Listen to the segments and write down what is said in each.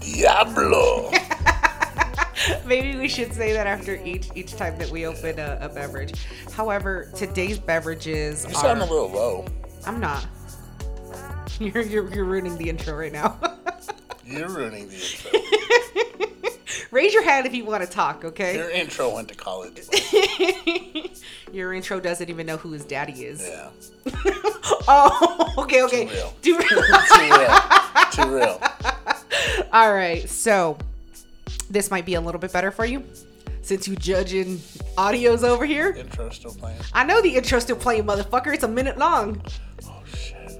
Diablo. Maybe we should say that after each each time that we open a, a beverage. However, today's beverages You are. sound a little low. I'm not. You're, you're you're ruining the intro right now. You're ruining the intro. Raise your hand if you want to talk, okay? Your intro went to college. Your intro doesn't even know who his daddy is. Yeah. Oh, okay, okay. Too real. Too real. Too real. Too real. All right, so this might be a little bit better for you since you judging audios over here. Intro still playing. I know the intro still playing, motherfucker. It's a minute long. Oh,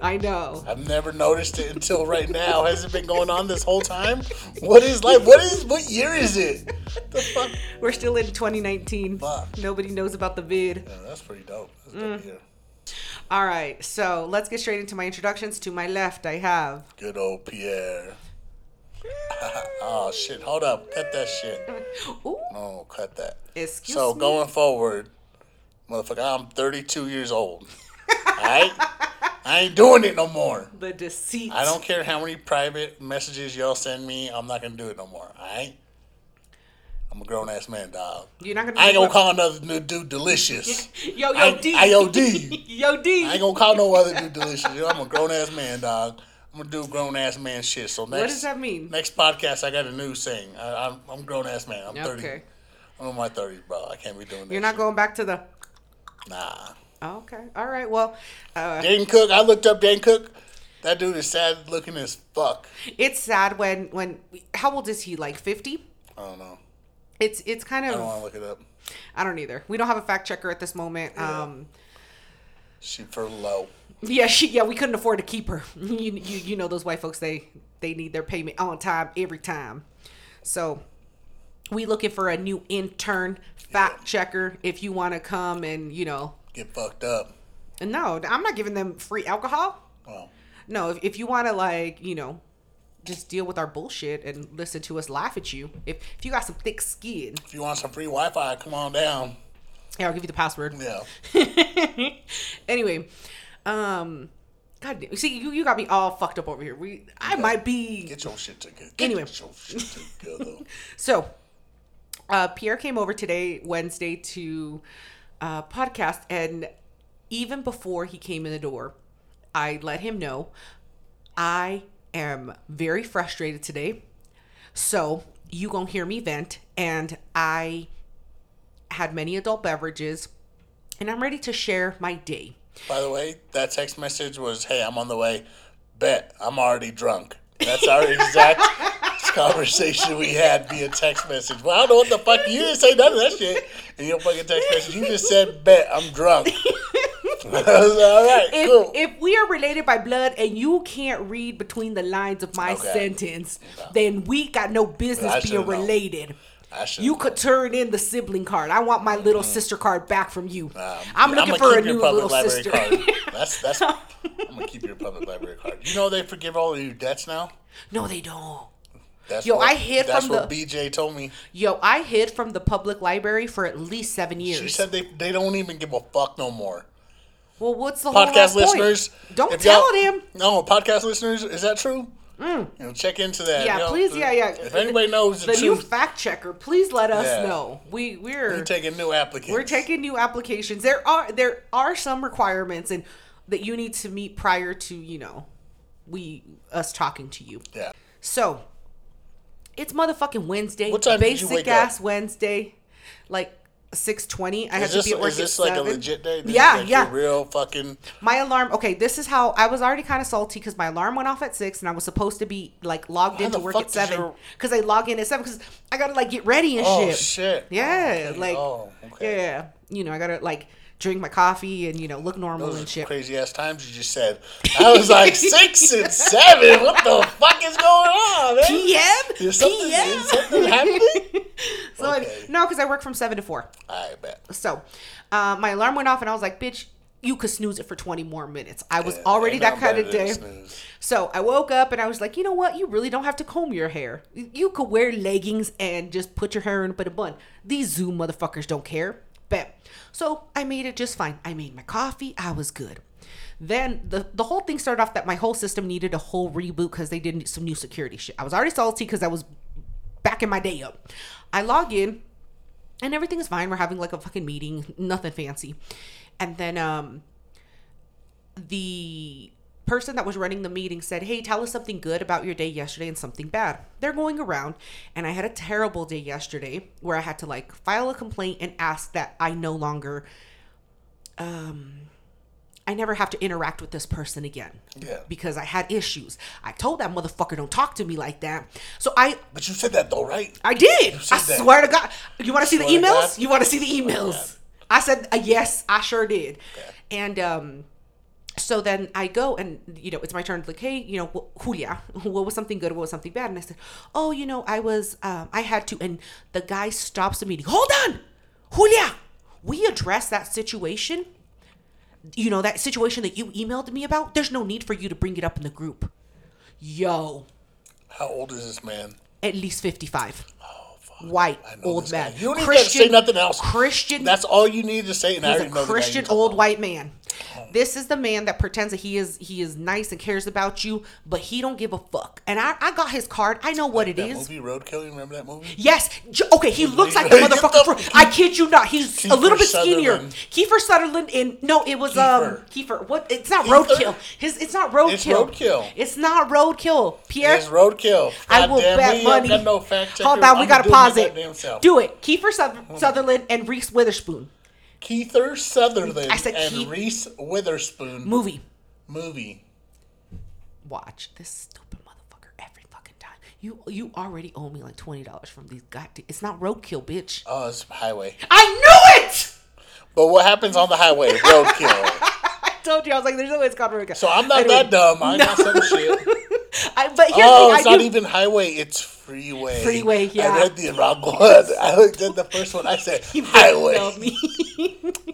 I know. I've never noticed it until right now. Has it been going on this whole time? What is like? What is? What year is it? The fuck? We're still in 2019. Fuck. Nobody knows about the vid. Yeah, that's pretty dope. That's Mm. dope here. All right, so let's get straight into my introductions. To my left, I have. Good old Pierre. oh shit! Hold up. Cut that shit. Ooh, No, cut that. excuse So me. So going forward, motherfucker, I'm 32 years old. Alright? I ain't doing it no more. the deceit. I don't care how many private messages y'all send me. I'm not gonna do it no more. Alright? I'm a grown ass man, dog. You're not gonna. I ain't gonna call another dude delicious. Yo, yo, I- D. IOD. yo, D. I ain't gonna call no other dude delicious. Yo, I'm a grown ass man, dog. I'm gonna do grown ass man shit. So next, what does that mean? next podcast, I got a new saying. I, I'm, I'm grown ass man. I'm 30. Okay. I'm in my 30s, bro. I can't be doing that. You're not shit. going back to the. Nah. Oh, okay. All right. Well, uh, Dane Cook, I looked up Dane Cook. That dude is sad looking as fuck. it's sad when when. How old is he? Like 50? I don't know. It's it's kind of. I don't want to look it up. I don't either. We don't have a fact checker at this moment. Um. She for low. Yeah, she. Yeah, we couldn't afford to keep her. You, you, you know those white folks. They they need their payment on time every time. So we looking for a new intern fact checker. If you want to come and you know, Get fucked up. no, I'm not giving them free alcohol. Well, No, if, if you want to like you know, just deal with our bullshit and listen to us laugh at you. If if you got some thick skin, if you want some free Wi-Fi, come on down. yeah, I'll give you the password. Yeah. anyway, um, God, damn- see you you got me all fucked up over here. We I might be Get your shit together. Get Anyway. your shit together. So, uh, Pierre came over today, Wednesday, to uh, podcast, and even before he came in the door, I let him know I am very frustrated today. So you gonna hear me vent, and I had many adult beverages, and I'm ready to share my day. By the way, that text message was, "Hey, I'm on the way." Bet I'm already drunk. That's our exact conversation we had via text message. Well, I don't know what the fuck you didn't say none of that shit in your fucking text message. You just said, "Bet I'm drunk." All right, If, cool. if we are related by blood and you can't read between the lines of my Okay. sentence, then we got no I business being should've known. related. I should. You could turn in the sibling card. I want my mm-hmm. little sister card back from you. I'm looking for a new public little library sister. card. That's that's. I'm gonna keep your public library card. You know they forgive all of your debts now. no, they don't. That's Yo, what, I hid That's from what the- BJ told me. Yo, I hid from the public library for at least seven years. She said they they don't even give a fuck no more. well, what's the whole Podcast last point? listeners, Don't tell them. No, podcast listeners, is that true? You know, check into that. Mm. Yeah, you know, please. Yeah, yeah. If anybody knows the, the new fact checker, please let us Yeah. know. We we're we're taking new applicants. We're taking new applications. There are there are some requirements and that you need to meet prior to you know we us talking to you. Yeah. So it's motherfucking Wednesday. What time did you Basic wake ass up? Wednesday, like six twenty. I had Is to this, be at work is this at like a legit day? This Yeah, like yeah. Real fucking. My alarm. Okay, this is how I was already kind of salty because my alarm went off at six and I was supposed to be like logged into work at seven your- because I log in at seven because I gotta like get ready and Oh shit. shit. Yeah, oh, Okay. like Oh, okay. yeah, you know I gotta like drink my coffee and you know look normal Those and shit. crazy ass times you just said. I was like six and seven. What the fuck is going on, man? PM, Is something, PM. is something happening? So I- Okay. no, because I work from seven to four. I bet. So uh, my alarm went off and I was like, bitch. You could snooze it for 20 more minutes. I was Yeah, already that kind of day. So I woke up and I was like, you know what? You really don't have to comb your hair. You could wear leggings and just put your hair in a bit of bun. These Zoom motherfuckers don't care. Bet. So I made it just fine. I made my coffee. I was good. Then the the whole thing started off that my whole system needed a whole reboot because they did some new security shit. I was already salty because I was backing my day up. I log in and everything is fine. We're having like a fucking meeting, nothing fancy. And then um the person that was running the meeting said, Hey, tell us something good about your day yesterday and something bad. They're going around, and I had a terrible day yesterday where I had to like file a complaint and ask that I no longer, um, I never have to interact with this person again. Yeah. Because I had issues. I told that motherfucker, don't talk to me like that. So I But you said that though, right? I did. I that. swear to God. You want to see the emails? You want to see the emails? I said uh, yes. I sure did. Okay. And um, so then I go and you know it's my turn. To like, hey, you know, Julia, what was something good? What was something bad? And I said, oh, you know, I was, um, I had to. And the guy stops the meeting. Hold on, Julia. We addressed that situation. You know that situation that you emailed me about. There's no need for you to bring it up in the group. Yo, How old is this man? at least fifty-five. Oh. White old man. guy. You don't need to say nothing else. Christian. That's all you need to say, and I He's already a know the guy Christian old white man. This is the man that pretends that he is he is nice and cares about you, but he don't give a fuck. And I, I got his card. I know what it That is. movie Roadkill. You remember that movie? Yes. Okay, he looks like the motherfucker. I kid you not. He's a little bit skinnier. Kiefer Sutherland in no, it was um Kiefer. What? It's not Kiefer? roadkill. His it's not roadkill. It's Roadkill. It's not roadkill. Pierre. It's Roadkill. I God will damn, bet money. No. Hold on, we gotta do pause it. goddamn. Do it. Kiefer Suth- Sutherland and Reese Witherspoon Keither Sutherland I said and Keith- Reese Witherspoon movie. movie. watch this stupid motherfucker every fucking time. You you already owe me like twenty dollars from these goddamn. It's not roadkill, bitch. Oh, it's Highway. I knew it. But what happens on the highway? Roadkill. I told you I was like, there's no way it's called roadkill. So I'm not Anyway, that dumb. I got some shit. I, but here's Oh, the it's. I not do, even highway. It's freeway. Freeway, yeah. I read the wrong one. I looked at the first one. I said you highway. me.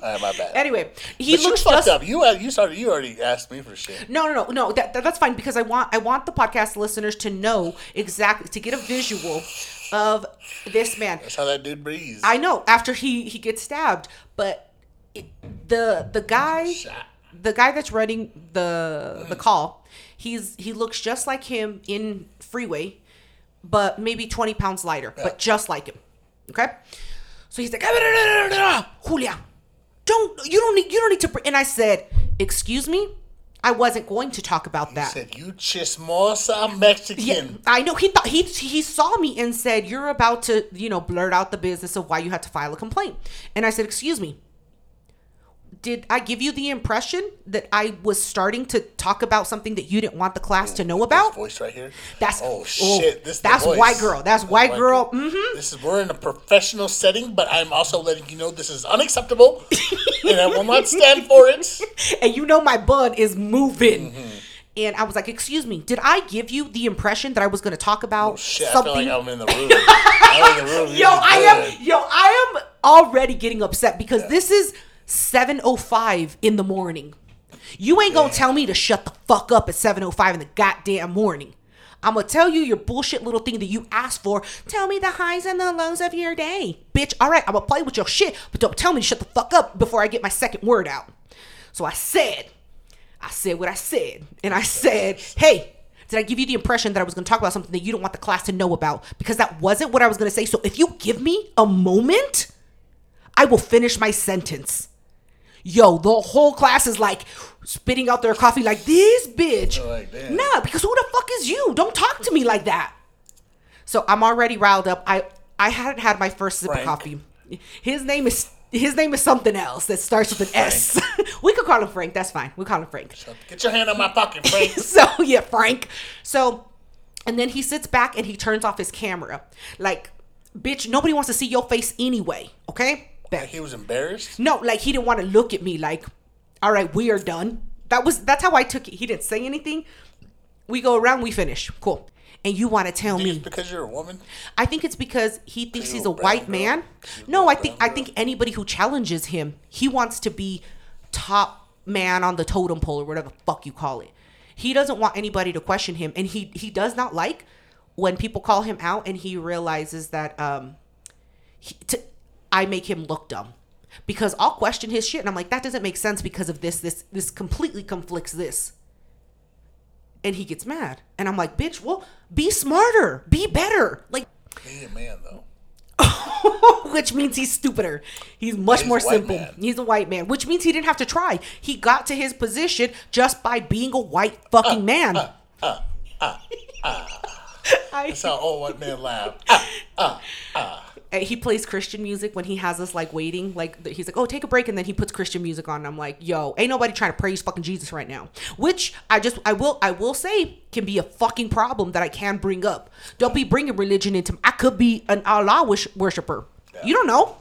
Right, my bad. anyway, he but you looks fucked just. up. You uh, you started. You already asked me for shit. No, no, no, no. That, that- that's fine because I want I want the podcast listeners to know exactly to get a visual of this man. That's how that dude breathes. I know after he he gets stabbed, but it, the the guy Shot. the guy that's running the the call, he's he looks just like him in Freeway, but maybe twenty pounds lighter, but just like him. Okay, so he's like, Julia, don't you don't need you don't need to. And I said, excuse me, I wasn't going to talk about that. He that. said you chismosa Mexican. Yeah, I know he thought he he saw me and said you're about to you know blurt out the business of why you had to file a complaint, and I said excuse me. Did I give you the impression that I was starting to talk about something that you didn't want the class to know This about? voice right here. That's- oh oh, shit. This is the that's white girl. That's white girl. Mhm. This is we're in a professional setting, but I'm also letting you know this is unacceptable, and I will not stand for it. And you know my bud is moving. Mm-hmm. And I was like, "Excuse me, did I give you the impression that I was going to talk about Oh, Shit, something?" I feel like I'm in the room. I'm in the room. yo, I am yo, I am already getting upset because this is 7:05 in the morning. You ain't gonna tell me to shut the fuck up at 7:05 in the goddamn morning. I'm gonna tell you your bullshit little thing that you asked for. Tell me the highs and the lows of your day, bitch. All right, I'm gonna play with your shit, but don't tell me to shut the fuck up before I get my second word out. So I said, I said what I said, and I said, hey. Did I give you the impression that I was going to talk about something that you don't want the class to know about? Because that wasn't what I was going to say. So if you give me a moment, I will finish my sentence. Yo, the whole class is like spitting out their coffee like this bitch. Like, nah, because who the fuck is you? Don't talk to me like that. So I'm already riled up. I I hadn't had my first sip Frank. of coffee. His name is his name is something else that starts with an S. we could call him Frank. That's fine. We call him Frank. Get your hand on my pocket, Frank. so yeah, Frank. So, and then he sits back and he turns off his camera. Like, bitch, nobody wants to see your face anyway. Okay. He was embarrassed. No, like he didn't want to look at me. Like, all right, we are done. That was that's how I took it. He didn't say anything. We go around, we finish. Cool. And you want to tell me? because you're a woman. I think it's because he thinks he's a a white girl? man. No, I think I think anybody who challenges him, he wants to be top man on the totem pole or whatever the fuck you call it. He doesn't want anybody to question him, and he he does not like when people call him out, and he realizes that um, he, to, I make him look dumb. because I'll question his shit and I'm like, that doesn't make sense because of this, this, this completely conflicts this. And he gets mad. And I'm like, bitch, well, be smarter, be better. Like, He's a man though. which means he's stupider. He's much He's more simple. man. He's a white man, which means he didn't have to try. He got to his position just by being a white fucking uh, man. Uh, uh, I- That's how old white men laugh. and Uh, he plays Christian music when he has us like waiting. Like he's like, "Oh, take a break," and then he puts Christian music on. And I'm like, "Yo, ain't nobody trying to praise fucking Jesus right now." Which I just, I will, I will say can be a fucking problem that I can bring up. Don't be bringing religion into. I could be an Allah wish- worshiper. You don't know.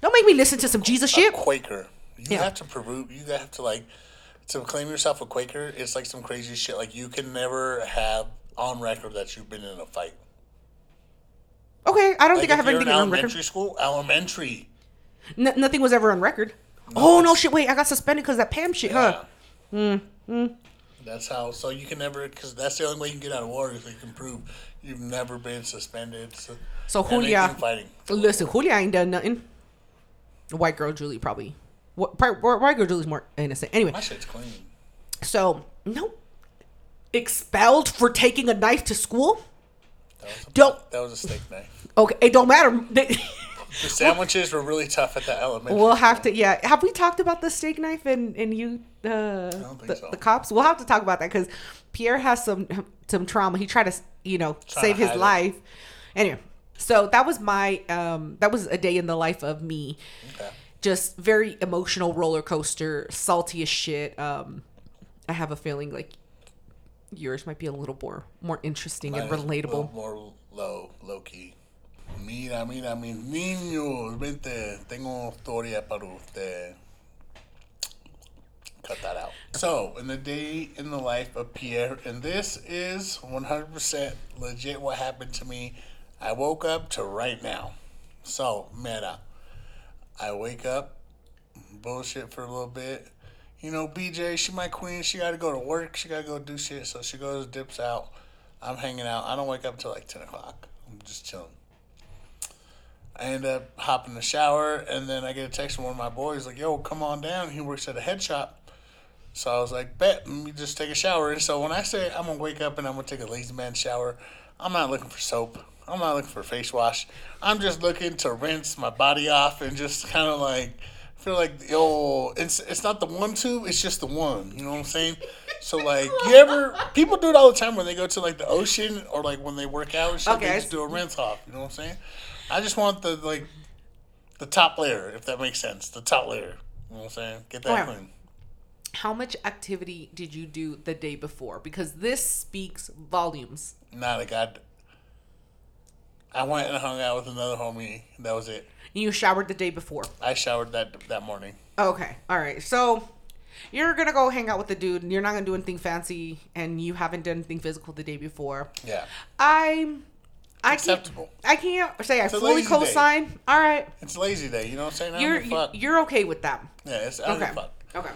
Don't make me listen to some Jesus shit. Quaker. You Yeah. have to prove. You have to like to claim yourself a Quaker. It's like some crazy shit. Like you can never have on record that you've been in a fight. Okay, I don't Like think I have anything in on record. elementary school, elementary. N- nothing was ever on record. oh no, shit! Wait, I got suspended because that Pam shit, huh? Yeah. Hmm, hmm. That's how. So you can never, because that's the only way you can get out of war is you can prove you've never been suspended. So, So Julia, fighting. listen, Julia ain't done nothing. White girl Julie probably. What? probably- White girl Julie's more innocent. Anyway, My shit's clean. so no, expelled for taking a knife to school. That was a, Don't. that was a steak knife. Okay, it don't matter. The sandwiches were really tough at the elementary. we'll have to. Yeah, have we talked about the steak knife and and you uh the, so. the cops? We'll have to talk about that because Pierre has some some trauma. He tried to you know Trying save his it. life. Anyway, so that was my um that was a day in the life of me. Okay. Just very emotional roller coaster, salty as shit. Um, I have a feeling like yours might be a little more more interesting and Mine is a relatable. More low, low key. Mira, mira, mis niños, vente, tengo historia para usted. Cut that out. So, in the day in the life of Pierre, and this is 100% legit what happened to me. I woke up to right now. So, meta. I wake up, bullshit for a little bit. You know, BJ, she my queen. She got to go to work. She got to go do shit. So she goes, dips out. I'm hanging out. I don't wake up till like 10 o'clock. I'm just chilling. I end up hopping in the shower, and then I get a text from one of my boys like, "Yo, come on down." He works at a head shop. So I was like, "Bet, let me just take a shower." And so when I say I'm gonna wake up and I'm gonna take a lazy man shower, I'm not looking for soap. I'm not looking for face wash. I'm just looking to rinse my body off and just kind of like feel like yo, it's it's not the one tube, it's just the one. You know what I'm saying? So like, you ever people do it all the time when they go to like the ocean or like when they work out and shit. Okay. They just do a rinse off. You know what I'm saying? I just want the like the top layer, if that makes sense. The top layer. You know what I'm saying? Get that clean. How much activity did you do the day before? Because this speaks volumes. Not a god. I went and hung out with another homie. That was it. You showered the day before. I showered that that morning. Okay. All right. So you're gonna go hang out with the dude, and you're not gonna do anything fancy, and you haven't done anything physical the day before. Yeah. I'm. I can't. Acceptable. I can't say I fully co-sign. All right. It's lazy day. You know what I'm saying? You're fuck. you're okay with that. Yeah, it's I Okay. Okay.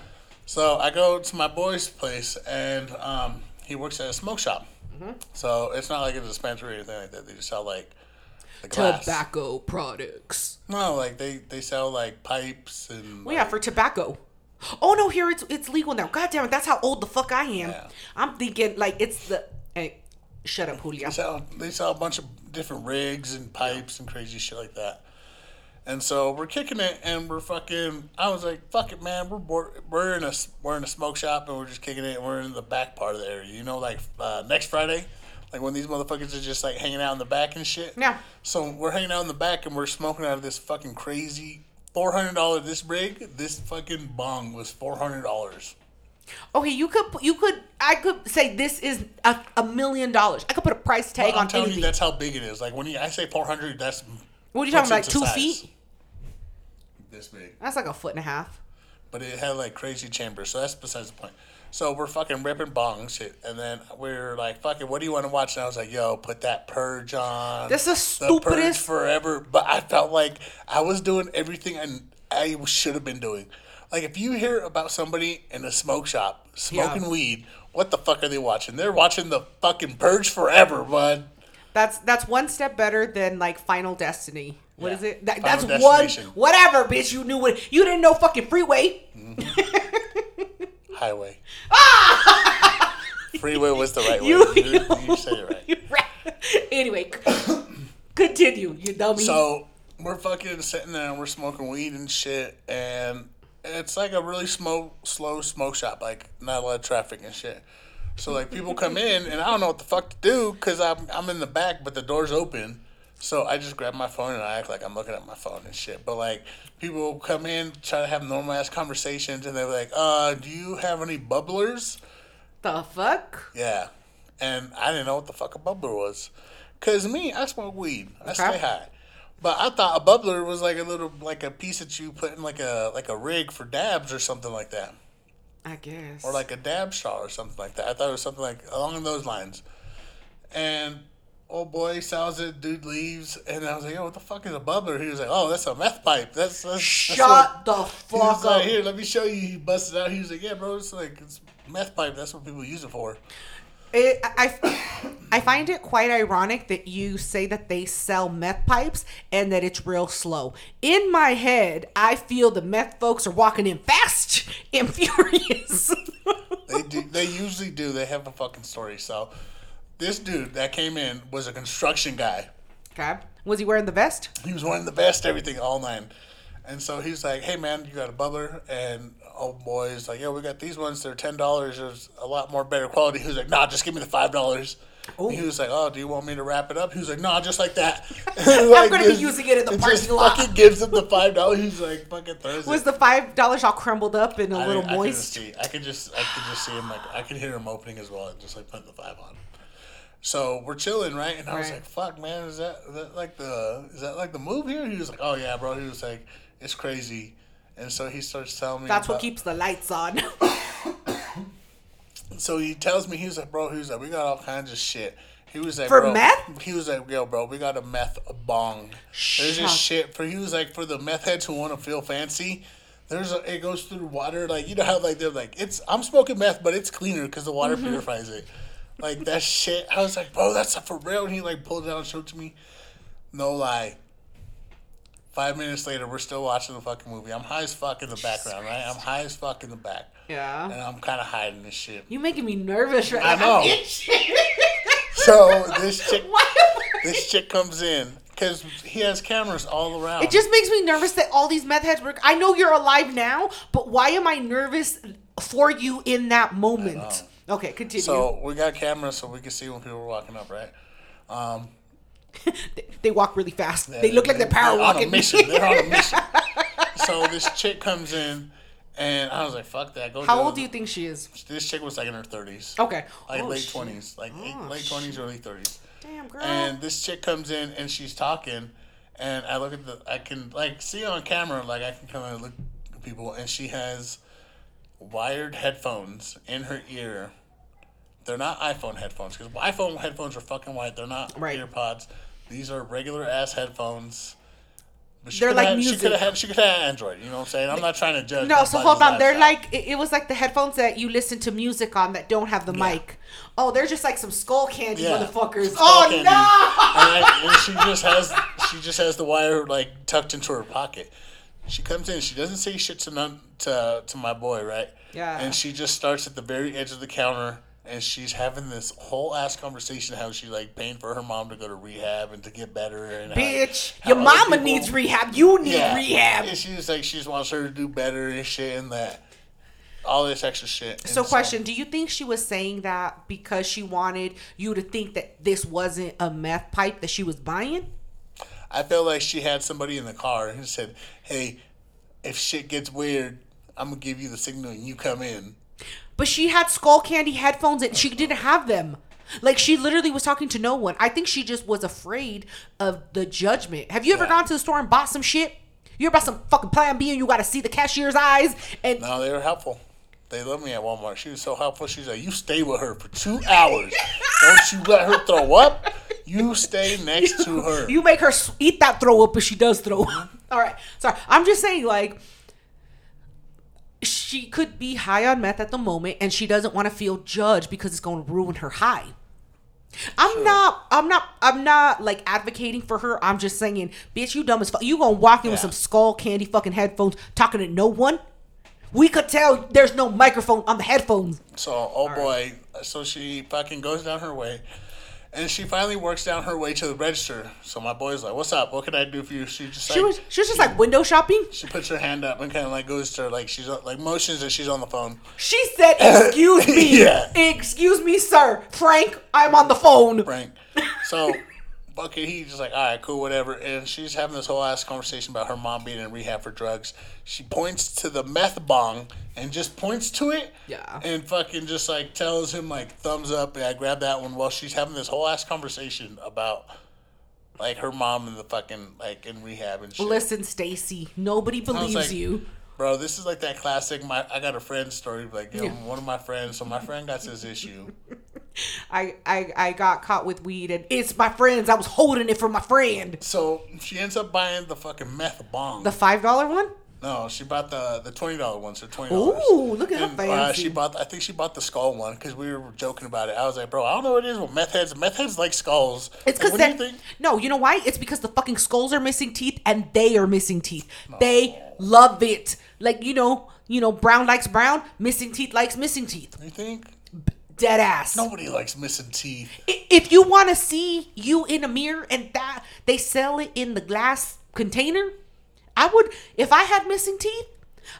So I go to my boy's place, and um, he works at a smoke shop. Mm-hmm. So it's not like a dispensary or anything like that. They just sell like. Tobacco products. No, like they they sell like pipes and. Well, yeah, for tobacco. Oh no, here it's it's legal now. God damn it, that's how old the fuck I am. Yeah. I'm thinking like it's the. Hey, shut up, Julia. They sell, they sell a bunch of different rigs and pipes and crazy shit like that. And so we're kicking it, and we're fucking. I was like, "Fuck it, man. We're bored. we're in a we're in a smoke shop, and we're just kicking it. And we're in the back part of the area. You know, like uh, next Friday, like when these motherfuckers are just like hanging out in the back and shit. Yeah. So we're hanging out in the back, and we're smoking out of this fucking crazy four hundred dollar this rig. This fucking bong was four hundred dollars. Okay, you could you could I could say this is a, a million dollars. I could put a price tag I'm on telling anything. you, that's how big it is. Like when you, I say four hundred, that's what are you talking about? Like two into feet? This big. That's like a foot and a half. but it had like crazy chambers, so that's besides the point. So we're fucking ripping bong shit, and then we're like, "Fucking, what do you want to watch?" And I was like, "Yo, put that purge on." That's the The purge stupidest. forever. But I felt like I was doing everything I I should have been doing. Like if you hear about somebody in a smoke shop smoking Yeah. weed, what the fuck are they watching? They're watching the fucking purge forever, bud. That's that's one step better than like Final Destiny. What Yeah. is it? That, that's one. Whatever, bitch. You knew it. You didn't know fucking freeway. Mm-hmm. Highway. Ah! Freeway was the right way. You, You, you said it right. you right. Anyway, continue. You dummy. So we're fucking sitting there and we're smoking weed and shit, and it's like a really smoke, slow smoke shop, like not a lot of traffic and shit. So like people come in and I don't know what the fuck to do because I'm I'm in the back, but the door's open. So I just grab my phone and I act like I'm looking at my phone and shit. But like people come in, try to have normal ass conversations, and they're like, "Uh, do you have any bubblers?" the fuck? Yeah. And I didn't know what the fuck a bubbler was. Cause me, I smoke weed. I stay high. But I thought a bubbler was like a little like a piece that you put in like a like a rig for dabs or something like that. I guess. Or like a dab straw or something like that. I thought it was something like along those lines. And old boy it, dude leaves, and I was like, Yo, what the fuck is a bubbler? He was like, Oh, that's a meth pipe. That's, that's Shut that's what- the he was fuck like, up. Here, let me show you. He busted out. He was like, Yeah, bro, it's like it's meth pipe. That's what people use it for. It, I, I find it quite ironic that you say that they sell meth pipes and that it's real slow. In my head, I feel the meth folks are walking in fast and furious. They do. They usually do. They have a fucking story. So, this dude that came in was a construction guy. okay. Was he wearing the vest? He was wearing the vest, everything, all nine. And so he's like, "Hey man, you got a bubbler?" And old boy is like, "Yo, we got these ones. They're ten dollars. There's a lot more better quality." He was like, "Nah, just give me the five dollars." He was like, "Oh, do you want me to wrap it up?" He was like, "Nah, just like that." I'm gonna be using it in the parking lot. fucking gives him the five dollars. He's like, "Fucking throws Was it." the five dollars all crumbled up and a I little I could moist? just see. I could just. I could just see him. Like I could hear him opening his wallet, and just like putting the five on. So we're chilling, right? And I was Right. like, "Fuck, man, is that, is that like the is that like the move here?" He was like, "Oh yeah, bro." He was like, "It's crazy," and so he starts telling me. That's what keeps the lights on. So he tells me he was like, "Bro," he was like, "We got all kinds of shit." He was like, For bro, meth? He was like, "Yo, bro, we got a meth bong." There's this shit for. He was like, for the meth heads who want to feel fancy. There's a, it goes through water like you know how like they're like it's I'm smoking meth but it's cleaner because the water Mm-hmm. purifies it. Like that shit. I was like, bro, that's not for real. And he like pulled it out and showed it to me. No lie. Five minutes later, we're still watching the fucking movie. I'm high as fuck in the background, right? I'm high as fuck in the back, Yeah. and. I'm kind of hiding this shit. You making me nervous right I now. I'm know. So this chick, I- this chick comes in because he has cameras all around. It just makes me nervous that all these meth heads work. I know you're alive now, but why am I nervous for you in that moment? Okay, continue. so we got cameras so we can see when people are walking up, right? Um, they, they walk really fast. they look like they're power They're on a walking. mission. They're on a mission. so this chick comes in, and I was like, "Fuck that." Go. How old do you think she is? This chick was like in her thirties. Okay. Like Oh, late twenties, like Oh, late twenties, early thirties. Damn, girl. And this chick comes in and she's talking, and I look at the, I can like see on camera, like I can kind of look at people, and she has wired headphones in her ear. They're not iPhone headphones because iPhone headphones are fucking white. They're not Right. earpods. These are regular ass headphones. She They're like had, She music. could have. She could have Android. You know what I'm saying? I'm not trying to judge. no, so hold on. They're lifestyle. like it, it was like the headphones that you listen to music on that don't have the mic. Oh, they're just like some Skullcandy Yeah. motherfuckers. Skull Oh candy. no! and, I, and she just has she just has the wire like tucked into her pocket. She comes in. She doesn't say shit to none to to my boy, right? Yeah. And she just starts at the very edge of the counter, and she's having this whole ass conversation how she like paying for her mom to go to rehab and to get better. And how- Bitch, how your mama people- needs rehab. You need yeah. rehab. And she was like, she just wants her to do better and shit and that. All this extra shit. And So, question: Do you think she was saying that because she wanted you to think that this wasn't a meth pipe that she was buying? I felt like she had somebody in the car who said, "Hey, if shit gets weird, I'm gonna give you the signal and you come in." But she had Skullcandy headphones and she didn't have them. Like she literally was talking to no one. I think she just was afraid of the judgment. Have you ever Yeah. gone to the store and bought some shit? You ever bought some fucking Plan B and you got to see the cashier's eyes and No, they were helpful. They love me at Walmart. She was so helpful. She's like, "You stay with her for two hours. Don't you let her throw up. You stay next to her." you make her eat that throw up if she does throw up. Mm-hmm. All right, sorry. I'm just saying, like, she could be high on meth at the moment, and she doesn't want to feel judged because it's going to ruin her high. I'm not. I'm not. I'm not like advocating for her. I'm just saying, bitch, you dumb as fuck. You gonna walk in with some Skullcandy fucking headphones, talking to no one. We could tell there's no microphone on the headphones. So, oh boy, so she fucking goes down her way, and she finally works down her way to the register. So my boy's like, "What's up? What can I do for you?" She just She like, was. She was just like window shopping. she puts her hand up and kind of like goes to her, like she's like motions that she's on the phone. She said, "Excuse me, Yeah. excuse me, sir, Frank. I'm on the phone." Frank. So, Bucket, he's just like, all right, cool, whatever. And she's having this whole ass conversation about her mom being in rehab for drugs. She points to the meth bong and just points to it. Yeah. And fucking just like tells him like thumbs up. Yeah, I grab that one while she's having this whole ass conversation about like her mom and the fucking like in rehab and shit. Listen, Stacy, nobody believes like- you. Bro, this is like that classic. My I got a friend story. Like, yo, one of my friends. So my friend got this issue. I, I I got caught with weed, and it's my friends. I was holding it for my friend. So she ends up buying the fucking meth bong. The five dollar one. No, she bought the the twenty dollar one, so twenty dollars. Ooh, look at her Uh, fancy. she bought. I think she bought the skull one because we were joking about it. I was like, bro, I don't know what it is with meth heads. Meth heads like skulls. It's because what do you think? no, you know why? It's because the fucking skulls are missing teeth and they are missing teeth. They love it. Like you know, you know, brown likes brown, missing teeth likes missing teeth. You think Dead ass. nobody likes missing teeth? If you want to see you in a mirror and that they sell it in the glass container, I would. If I had missing teeth,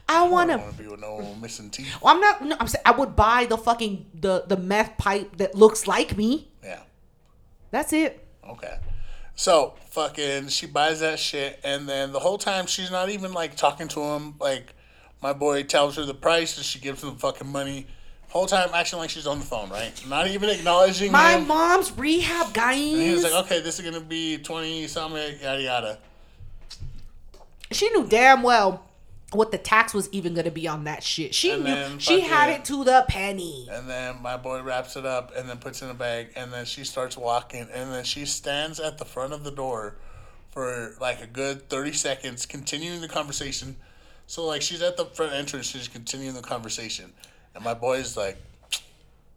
I want I to. want to be with no missing teeth. Well, I'm not. No, I'm saying I would buy the fucking the the meth pipe that looks like me. Yeah. That's it. Okay. So fucking, she buys that shit, and then the whole time she's not even like talking to him. Like my boy tells her the price, and she gives him fucking money. Whole time acting like she's on the phone, right? Not even acknowledging My him. mom's rehab, guys. And he was like, okay, this is gonna be twenty something, yada yada. she knew damn well what the tax was even to be on that shit. She And knew. then She fucking- had it to the penny. And then my boy wraps it up and then puts it in a bag, and then she starts walking, and then she stands at the front of the door for like a good thirty seconds, continuing the conversation. So like she's at the front entrance, she's continuing the conversation, and my boy's like,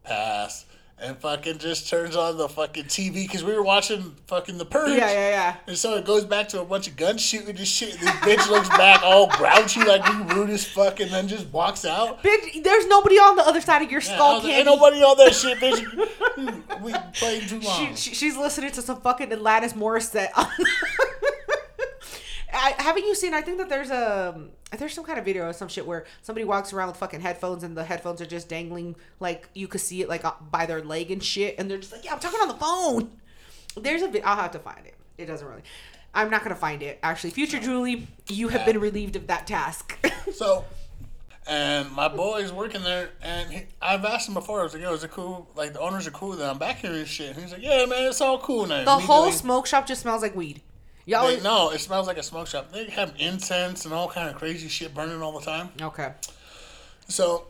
pass. And fucking just turns on the fucking TV because we were watching fucking the purge. Yeah, yeah, yeah. And so it goes back to a bunch of guns shooting and shit. And this bitch looks back all grouchy, like we rude as fuck, and then just walks out. Bitch, there's nobody on the other side of your Yeah, skull like. Ain't nobody on that shit, bitch. we played too long. She, she, she's listening to some fucking Alanis Morissette. I, haven't you seen? I think that there's a there's some kind of video or some shit where somebody walks around with fucking headphones and the headphones are just dangling like you could see it like uh, by their leg and shit, and they're just like, yeah, I'm talking on the phone. There's a bit. I'll have to find it. It doesn't really. I'm not gonna find it. Actually, future Julie, you have been relieved of that task. so, and my boy's working there, and he, I've asked him before. I was like, "Yo, is it cool? Like the owners are cool that I'm back here and shit." And he's like, "Yeah, man, it's all cool now." the whole smoke shop just smells like weed. Y'all, no, it smells like a smoke shop. They have incense and all kind of crazy shit burning all the time. okay. So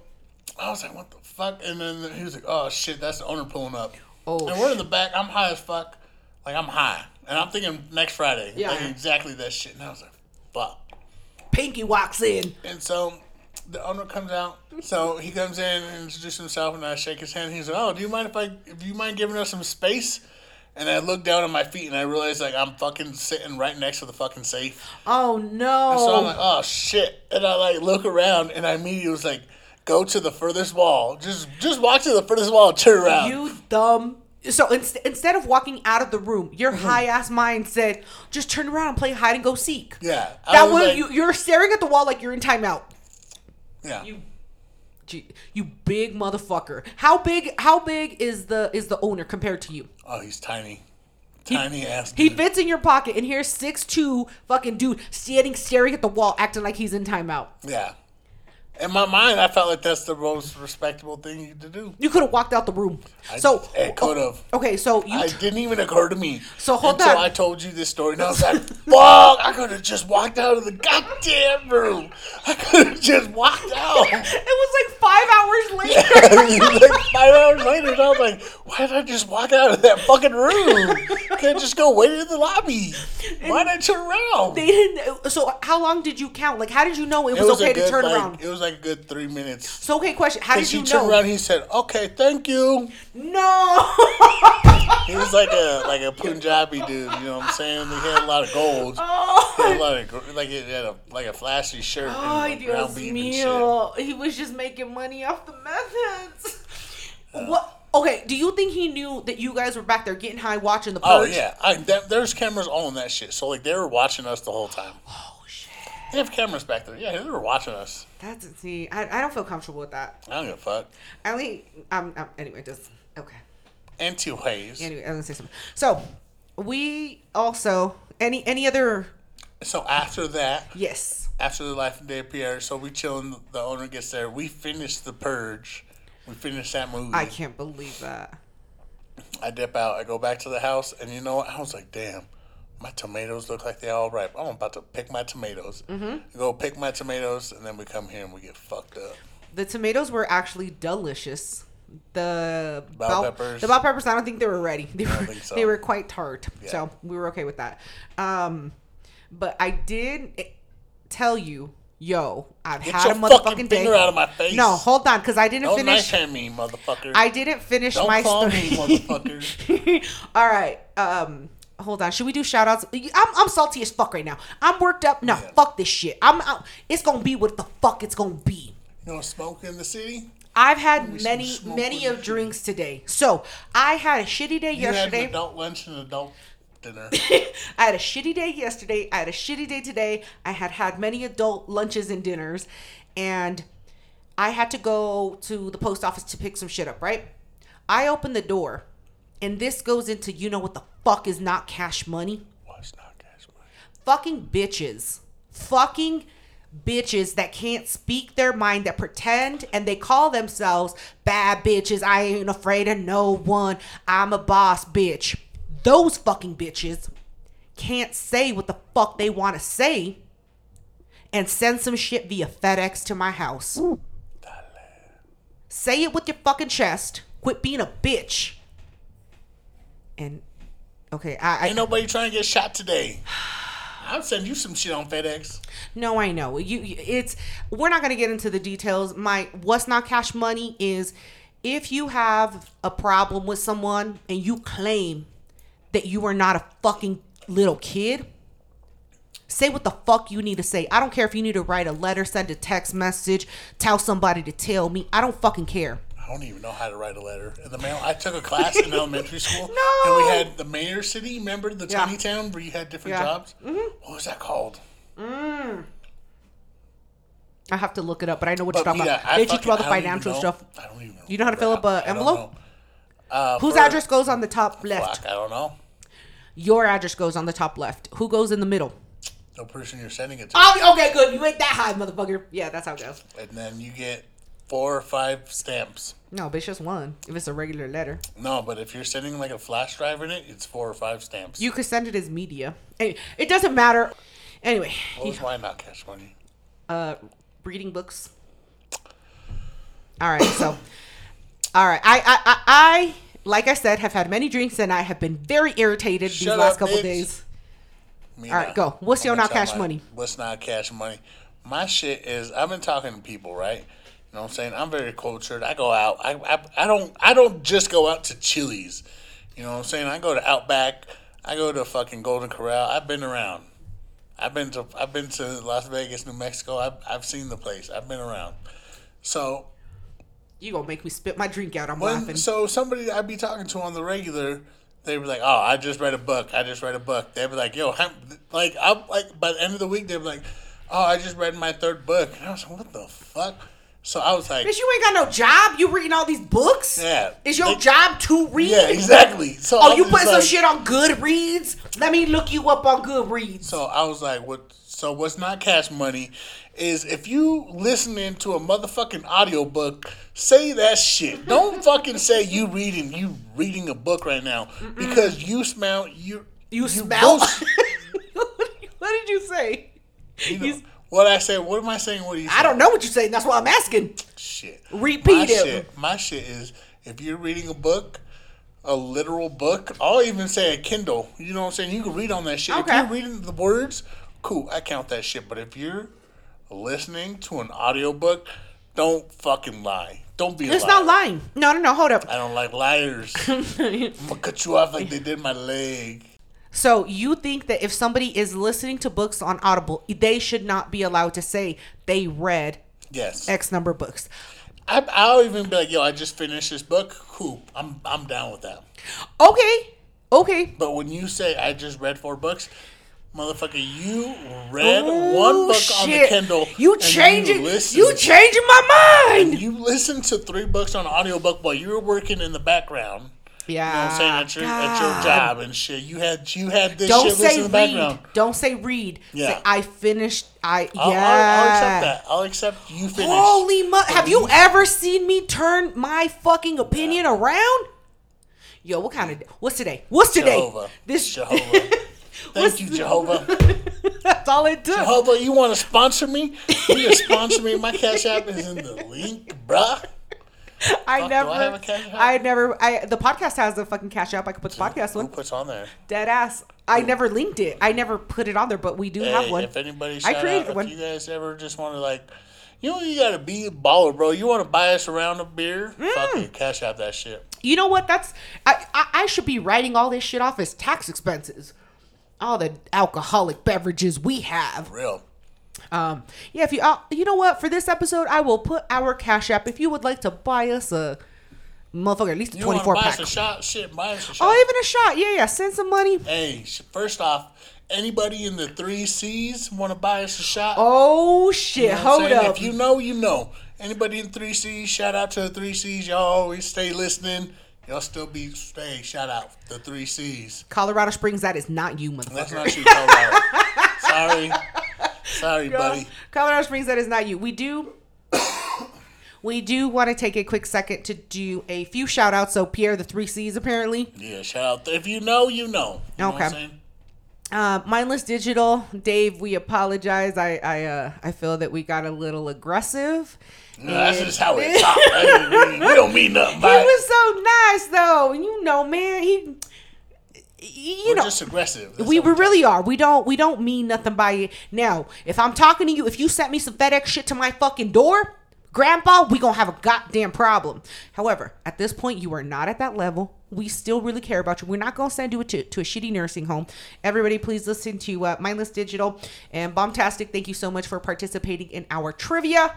I was like, what the fuck? And then he was like, oh shit, that's the owner pulling up. Oh, and we're in the back. I'm high as fuck. Like, I'm high. And I'm thinking next Friday. Yeah. Like, exactly that shit. And I was like, fuck. Pinky walks in. And so the owner comes out. So he comes in and introduces himself, and I shake his hand. He's like, oh, do you mind if I, do you mind giving us some space? And I look down at my feet and I realize like I'm fucking sitting right next to the fucking safe. Oh no. So I'm like, oh shit. And I like look around and I immediately was like, go to the furthest wall. Just just walk to the furthest wall and turn around. You dumb. So inst- instead of walking out of the room, your Mm-hmm. high ass mind said, "Just turn around and play hide and go seek." yeah. I That was way, like- you, you're staring at the wall like you're in timeout. yeah. You, you big motherfucker. How big? How big is the is the owner compared to you? Oh, he's tiny. Tiny ass. He fits in your pocket, and here's six two fucking dude standing staring at the wall, acting like he's in timeout. Yeah. In my mind, I felt like that's the most respectable thing you to do. You could have walked out the room. I- so it oh, could've. Okay, so you. I didn't even occur to me. So hold until on. I told you this story, and I was like, "Fuck! I could have just walked out of the goddamn room. I could have just walked out." it was like five hours later. like five hours later, and I was like, why did I just walk out of that fucking room? Can't just go wait in the lobby. Why did I turn around? They didn't. So how long did you count? Like, how did you know it It was, okay to turn like, around? It was like a good three minutes. So okay, question. How did you turned know? around, he said, "Okay, thank you." No. He was like a like a Punjabi dude. You know what I'm saying? He had a lot of gold. Oh. He had a oh, lot of like he had a like a flashy shirt Ay, and ground Dios shit. mío. He was just making money off the methods. Uh, what? Okay, do you think he knew that you guys were back there getting high watching the Oh yeah, I, that, there's cameras on that shit. So like they were watching us the whole time. Oh, They have cameras back there. Yeah, they were watching us. That's see. I, I don't feel comfortable with that. I don't give a fuck. I only um, um anyway just okay. Anyways, Anyway, I was gonna say something. So we also any any other so after that, yes. after the Life and Day of Pierre, so we chilling. The owner gets there. We finish the purge. We finish that movie. I can't believe that. I dip out. I go back to the house, and you know what? I was like, damn, my tomatoes look like they're all ripe. I'm about to pick my tomatoes. Mm-hmm. Go pick my tomatoes, and then we come here and we get fucked up. The tomatoes were actually delicious. The Bell peppers. The bell peppers. I don't think they were ready. They were think so. they were quite tart. Yeah. So we were okay with that. Um, but I did tell you, yo, I've Get had a motherfucking fucking day. finger out of my face. No, hold on, because I didn't Don't finish. hand me, motherfucker. I didn't finish Don't my call story. me, motherfucker. All right. Um, hold on. Should we do shout outs? I'm, I'm salty as fuck right now. I'm worked up. No, Yeah. fuck this shit. I'm, i it's gonna be what the fuck it's gonna be. You know, smoke in the city. I've had many, many of drinks today. So I had a shitty day You had an yesterday. adult lunch and adult dinner. I had a shitty day yesterday. I had a shitty day today. I had had many adult lunches and dinners, and I had to go to the post office to pick some shit up. Right? I opened the door, and this goes into you know what the fuck is not cash money? What's not cash money? fucking bitches. Fucking bitches that can't speak their mind that pretend and they call themselves bad bitches. I ain't afraid of no one. I'm a boss bitch. Those fucking bitches can't say what the fuck they want to say and send some shit via FedEx to my house. Say it with your fucking chest. Quit being a bitch. And okay, I, I Ain't nobody trying to get shot today. I'll send you some shit on FedEx. No, I know. You you- it's we're not going to get into the details. My what's not cash money is if you have a problem with someone and you claim that you are not a fucking little kid, say what the fuck you need to say. I don't care if you need to write a letter, send a text message, tell somebody to tell me. I don't fucking care. I don't even know how to write a letter in the mail. I took a class in elementary school, No. and we had the mayor city. Remember the Yeah. tiny town where you had different Yeah. jobs? Mm-hmm. What was that called? I have to look it up, but I know what But you're talking yeah, about. I They teach you all the I don't even financial know. stuff. I don't even. You know how to fill up a I don't envelope? Uh, Whose address goes on the top left? Fuck, I don't know. Your address goes on the top left. Who goes in the middle? The person you're sending it to, Oh, okay, good. You ain't that high, motherfucker. Yeah, that's how it goes. and then you get four or five stamps. No, but it's just one. If it's a regular letter, No, but if you're sending like a flash drive in it, it's four or five stamps. you could send it as media. It doesn't matter. Anyway, what was why not cash money? uh, reading books. All right, so, all right, I, I, I, I, like I said, have had many drinks and I have been very irritated these last up, couple bitch. days. Me All right, go. What's your I'm gonna not cash my- money? What's not cash money? My shit is I've been talking to people, right? You know what I'm saying? I'm very cultured. I go out. I, I, I don't I don't just go out to Chili's. You know what I'm saying? I go to Outback. I go to fucking Golden Corral. I've been around. I've been to I've been to Las Vegas, New Mexico. I've I've seen the place. I've been around. So You gonna make me spit my drink out? I'm when, laughing. so somebody I'd be talking to on the regular, they were like, "Oh, I just read a book. I just read a book." They'd be like, "Yo, how, like I'm like by the end of the week, they'd be like, "Oh, I just read my third book." And I was like, "What the fuck?" So I was like, Bitch, you ain't got no job. You reading all these books? Yeah. Is your They- job to read? "Yeah, exactly." So Oh, you putting some shit on Goodreads? Let me look you up on Goodreads. So I was like, "What?" So what's not cash money is if you listening to a motherfucking audiobook, say that shit. Don't fucking say you reading you reading a book right now because you smell you you smell? bullshit. what did you say? You know, You- what I said? What am I saying? What are you? Saying? I don't know what you're saying. That's why I'm asking. Shit. Repeat my it. Shit, my shit is if you're reading a book, a literal book, I'll even say a Kindle. You know what I'm saying? You can read on that shit. Okay. If you're reading the words, cool, I count that shit. But if you're listening to an audiobook, don't fucking lie. Don't be It's not lying. No, no, no. Hold up. I don't like liars. I'm gonna cut you off like they did my leg. So you think that if somebody is listening to books on Audible, they should not be allowed to say they read Yes. X number of books? I, I'll even be like, yo, I just finished this book. Cool. I'm I'm down with that. Okay. Okay. But when you say I just read four books, motherfucker, you read Ooh, one book on the. Kindle. You changing you, listen- changing my mind. You listen to three books on audiobook while you were working in the background. Yeah. You know what I'm saying? At your, at your job and shit. You had you had this Don't shit say in the read. background. Don't say read. Yeah. Say I finished. I I'll, yeah. I'll, I'll accept that. I'll accept you finished. Holy mu- Have you ever seen me turn my fucking opinion around? Yo, what kind of what's today? What's today? Jehovah. This Jehovah. What's Thank you, Jehovah. That's all it took. Jehovah, you want to sponsor me? You can sponsor me. My cash app is in the link, bruh. I Fuck, never. I have a I never. I the podcast has a fucking cash app. I could put the podcast Who one. puts on there? Dead ass. I never linked it. I never put it on there, but we do have one. If anybody I created out, one. if you guys ever just want to like, you know, you gotta be a baller, bro. You want to buy us a round of beer? Mm. Fuck it, cash out that shit. You know what? That's I, I. I should be writing all this shit off as tax expenses. All the alcoholic beverages we have. Real. Um, yeah, if you, uh, you know what, for this episode, I will put our cash app. If you would like to buy us a motherfucker, at least a You want to twenty-four buy pack. us a shot? Shit, buy us a shot. Oh, even a shot. Yeah, yeah. Send some money. Hey, first off, anybody in the three C's want to buy us a shot? Oh shit! You know Hold saying? up. If you know, you know. Anybody in three C's, shout out to the three C's. Y'all always stay listening. Y'all still be stay. Shout out the three C's. Colorado Springs, that is not you, That's motherfucker. not you, Colorado. Sorry, sorry, buddy. Colorado Springs, that is not you. We do. We do want to take a quick second to do a few shout outs. So, Pierre, the three C's apparently. Yeah, shout out. If you know, you know. You know what I'm Okay. saying? Uh, mindless digital, Dave. We apologize. I I uh, I feel that we got a little aggressive. No, that's just how we talk. I mean, we, don't mean nothing He was so nice though. You know, man. He, you We're know, just aggressive. That's we, we really are. We don't we don't mean nothing by it. Now, if I'm talking to you, if you sent me some FedEx shit to my fucking door, grandpa, we gonna have a goddamn problem. However, at this point, you are not at that level. We still really care about you. We're not gonna send you to, to a shitty nursing home. Everybody, please listen to uh, Mindless Digital and Bombtastic. Thank you so much for participating in our trivia.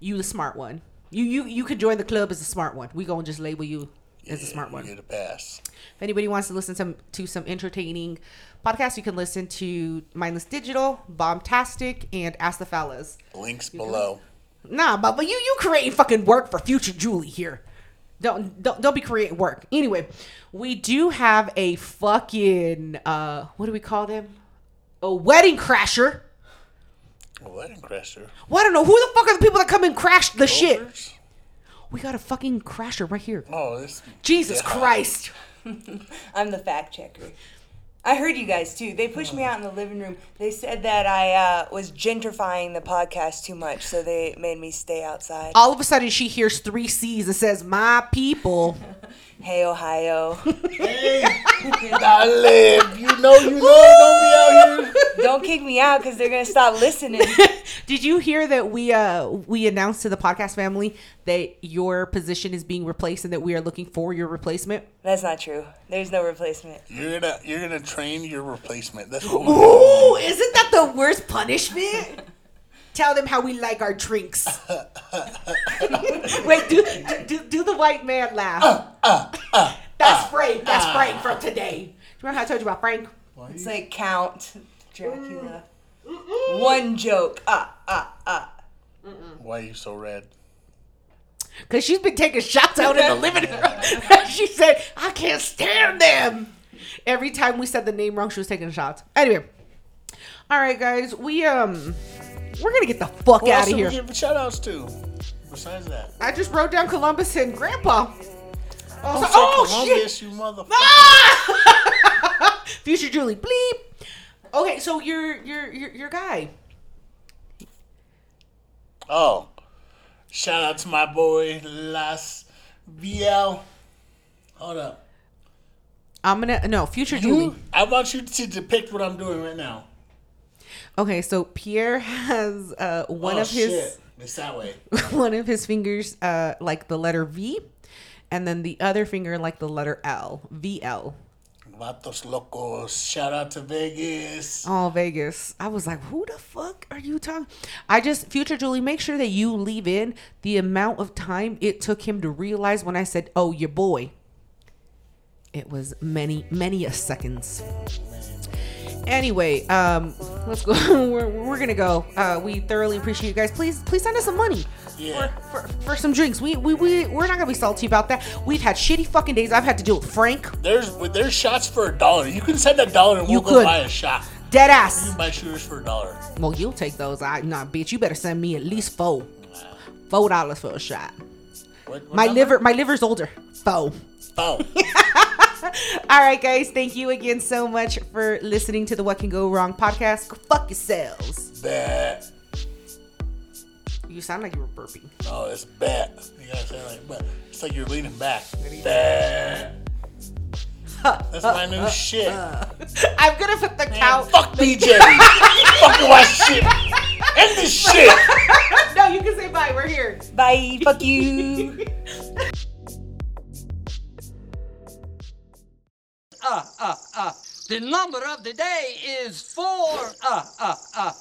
You the smart one. You you you could join the club as a smart one. We gonna just label you as a smart one. You get a pass. If anybody wants to listen to, to some entertaining podcasts, you can listen to Mindless Digital, Bombtastic, and Ask the Fellas. Links below. Nah, but, but you you creating fucking work for future Julie here. Don't don't don't be creating work. Anyway, we do have a fucking uh what do we call them? A wedding crasher. A wedding crasher. Well, I don't know who the fuck are the people that come and crash the shit. We got a fucking crasher right here. Oh, this. Jesus Yeah. Christ. I'm the fact checker. I heard you guys too. They pushed me out in the living room. They said that I uh, was gentrifying the podcast too much, so they made me stay outside. All of a sudden, she hears three C's and says, "My people." Hey, Ohio. Hey, I live. You know, you know. Don't be out here. Don't kick me out because they're gonna stop listening. Did you hear that we uh we announced to the podcast family that your position is being replaced and that we are looking for your replacement? That's not true. There's no replacement. You're gonna you're gonna train your replacement. That's what. Ooh, isn't that the worst punishment? Tell them how we like our drinks. Wait, do, do do the white man laugh. that's Frank. That's Frank from today. Do you remember how I told you about Frank? It's like Count Dracula. One joke. Ah, ah, ah. Why are you so red? Because she's been taking shots out in the living room. she said, I can't stand them. Every time we said the name wrong, she was taking shots. Anyway. All right, guys. We, um, we're going to get the fuck out else of did here. we give shout outs to? Besides that. I just wrote down Columbus and Grandpa. Oh, oh, Columbus, shit. you motherfucker. Ah! Future Julie, bleep. Okay, so your your your your guy. Oh, shout out to my boy Las VL. Hold up. I'm gonna no future Julie. I want you to depict what I'm doing right now. Okay, so Pierre has uh, one oh, of his shit. It's that way. one of his fingers uh, like the letter V, and then the other finger like the letter L. VL. Vatos locos. Shout out to Vegas. Oh, Vegas. I was like, who the fuck are you talking? I just, future Julie, make sure that you leave in the amount of time it took him to realize when I said, oh, your boy. It was many, many a seconds. Anyway, um, let's go. we're, we're gonna go. Uh, we thoroughly appreciate you guys. Please, please send us some money Yeah. for, for, for some drinks. We, we, we, we're not gonna be salty about that. We've had shitty fucking days. I've had to deal with Frank, There's there's shots for a dollar. You can send a dollar and we'll go could. buy a shot. dead You ass. can buy shooters for a dollar. Well, you'll take those. I nah, bitch. You better send me at least four. Four dollars for a shot. What, what My number? liver, my liver's older. Four. Oh. All right, guys. Thank you again so much for listening to the What Can Go Wrong podcast. Go fuck yourselves. Bet. You sound like you were burping. Oh, it's bet. You gotta say like bet. It's like you're leaning back. Bet. That's my new shit. I'm gonna put the Man, cow. fuck BJ. Fucking watch shit. End this shit. no, you can say bye. We're here. Bye. Fuck you. Uh, uh, uh. The number of the day is four, uh, uh, uh.